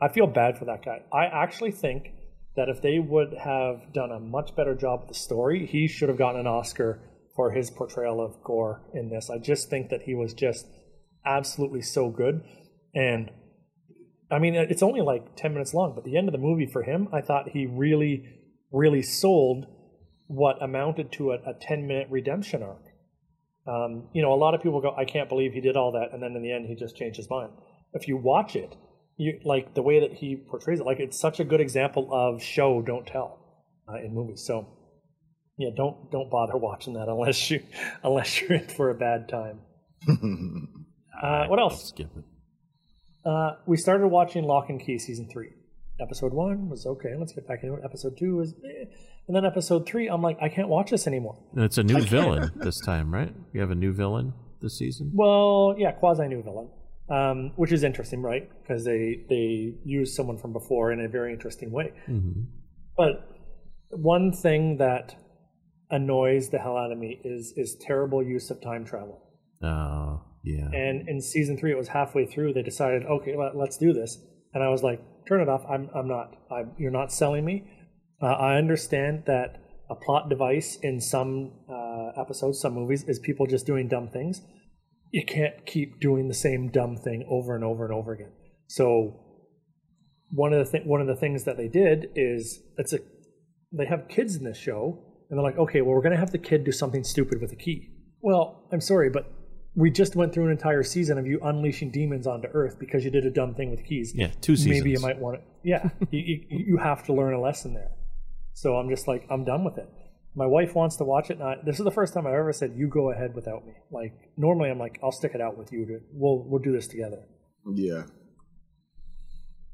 I feel bad for that guy. I actually think that if they would have done a much better job with the story, he should have gotten an Oscar for his portrayal of Gorr in this. I just think that he was just absolutely so good. And I mean, it's only like 10 minutes long, but the end of the movie for him, I thought he really, really sold what amounted to a, a 10 minute redemption arc. Um, you know, a lot of people go, I can't believe he did all that. And then in the end, he just changed his mind. If you watch it, you like the way that he portrays it, like it's such a good example of show, don't tell uh, in movies. So, yeah, don't don't bother *laughs* watching that unless you *laughs* unless you're in for a bad time. *laughs* Uh, what else? Skip it. Uh, we started watching Locke and Key season three. Episode one was okay. Let's get back into it. Episode two was, eh. and then episode three, I'm like, I can't watch this anymore. And It's a new villain this time, right? We have a new villain this season. Well, yeah, quasi new villain, um, which is interesting, right? Because they they use someone from before in a very interesting way. hmm But one thing that annoys the hell out of me is is terrible use of time travel. Oh, yeah. And in season three, it was halfway through. They decided, okay, let, let's do this. And I was like, turn it off. I'm, I'm not. I'm, you're not selling me. Uh, I understand that a plot device in some uh, episodes, some movies, is people just doing dumb things. You can't keep doing the same dumb thing over and over and over again. So one of the th- one of the things that they did is it's a they have kids in this show, and they're like, okay, well, we're gonna have the kid do something stupid with a key. Well, I'm sorry, but we just went through an entire season of you unleashing demons onto Earth because you did a dumb thing with keys. yeah, two seasons. Maybe you might want to. Yeah, *laughs* you, you, you have to learn a lesson there. So I'm just like, I'm done with it. My wife wants to watch it, and I, this is the first time I've ever said, "You go ahead without me." Like normally, I'm like, "I'll stick it out with you. To, we'll we'll do this together." yeah.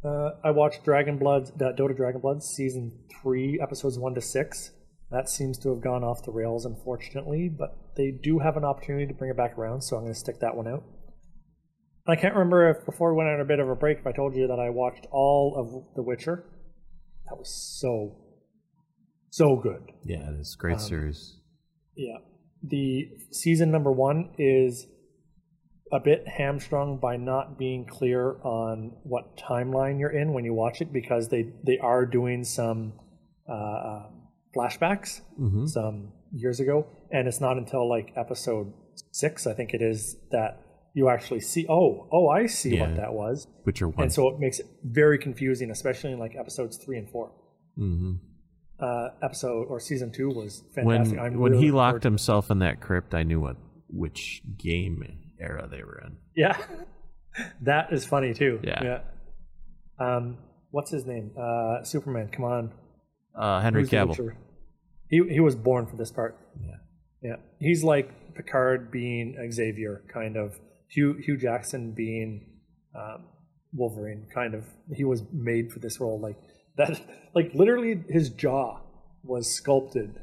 Uh, I watched Dragon Blood, uh, Dota Dragon Blood season three, episodes one to six. That seems to have gone off the rails, unfortunately, but they do have an opportunity to bring it back around, so I'm going to stick that one out. I can't remember if before we went on a bit of a break, if I told you that I watched all of The Witcher. That was so, so good. Yeah, it's a great Um, series. Yeah. The season number one is a bit hamstrung by not being clear on what timeline you're in when you watch it because they, they are doing some uh, flashbacks hmm some years ago. And it's not until like episode six, I think it is, that you actually see, oh, oh, I see Yeah. what that was. Witcher one. And so it makes it very confusing, especially in like episodes three and four. hmm Uh, episode or season two was fantastic. I'm when really he locked himself in that crypt, I knew what which game era they were in. Yeah, *laughs* that is funny too. Yeah. yeah. Um, what's his name? Uh, Superman. Come on, Uh, Henry Who's Cavill. He he was born for this part. Yeah. Yeah, he's like Picard being Xavier, kind of. Hugh Hugh Jackson being um, Wolverine, kind of. He was made for this role. Like that. Like literally, his jaw was sculpted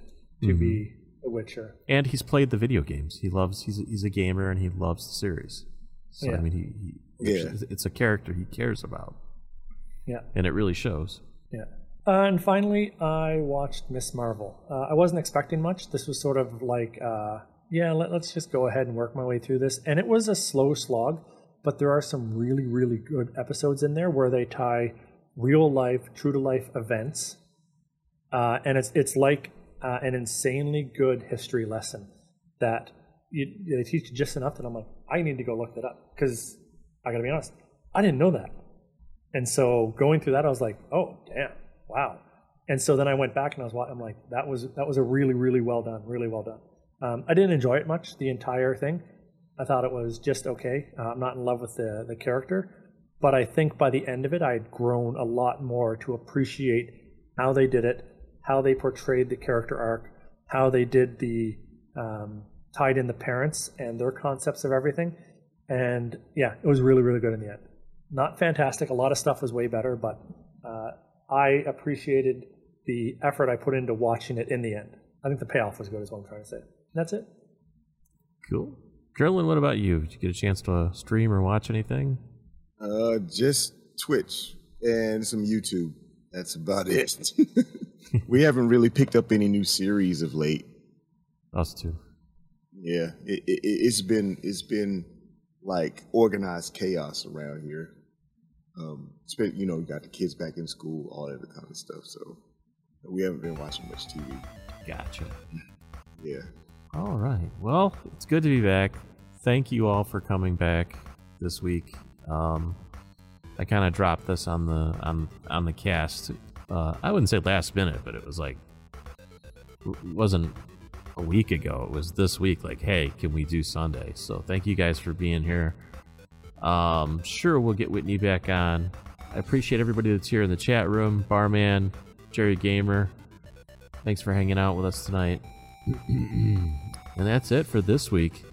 to Mm-hmm. be The Witcher. And he's played the video games. He loves. He's a, he's a gamer and he loves the series. So I mean, he, he Yeah. it's, it's a character he cares about, Yeah. and it really shows. Yeah. Uh, and finally, I watched Ms. Marvel. Uh, I wasn't expecting much. This was sort of like, uh, yeah, let, let's just go ahead and work my way through this. And it was a slow slog, but there are some really, really good episodes in there where they tie real life, true to life events. Uh, and it's it's like uh, an insanely good history lesson that you, they teach you just enough that I'm like, I need to go look that up because I got to be honest, I didn't know that. And so going through that, I was like, oh damn, wow. And so then I went back and I was, wa- I'm like, that was that was a really really well done, really well done. Um, I didn't enjoy it much, the entire thing. I thought it was just okay. Uh, I'm not in love with the the character, But I think by the end of it, I had grown a lot more to appreciate how they did it, how they portrayed the character arc, how they did the um, tied in the parents and their concepts of everything. And yeah, it was really, really good in the end. Not fantastic. A lot of stuff was way better, but uh, I appreciated the effort I put into watching it in the end. I think the payoff was good, is what I'm trying to say. That's it. Cool. Curlen, what about you? Did you get a chance to stream or watch anything? Uh, just Twitch and some YouTube. That's about it. *laughs* we haven't really picked up any new series of late. Us too. Yeah, it, it, it's been it's been like organized chaos around here. Um, it's been you know got the kids back in school, all that kind of stuff. So we haven't been watching much TV. Gotcha. Yeah. All right. Well, it's good to be back. Thank you all for coming back this week. Um, I kind of dropped this on the on on the cast. Uh, I wouldn't say last minute, but it was like it wasn't a week ago. It was this week. Like, hey, can we do Sunday? So thank you guys for being here. Um, sure, we'll get Whitney back on. I appreciate everybody that's here in the chat room. Barman, Jerry Gamer, thanks for hanging out with us tonight. *clears throat* and that's it for this week.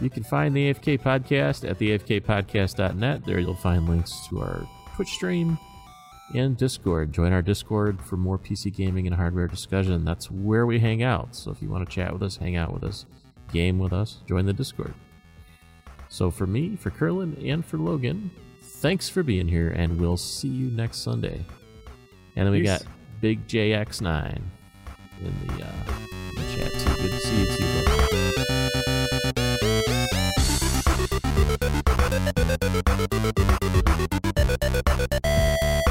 You can find the AFK podcast at the AFKpodcast.net. There you'll find links to our Twitch stream and Discord. Join our Discord for more PC gaming and hardware discussion. That's where we hang out. So if you want to chat with us, hang out with us, game with us, join the Discord. So for me, for Curlen, and for Logun, thanks for being here, and we'll see you next Sunday. And then we Peace. got Big JX9 in the, uh, in the chat too. Good to see you too. Thank you.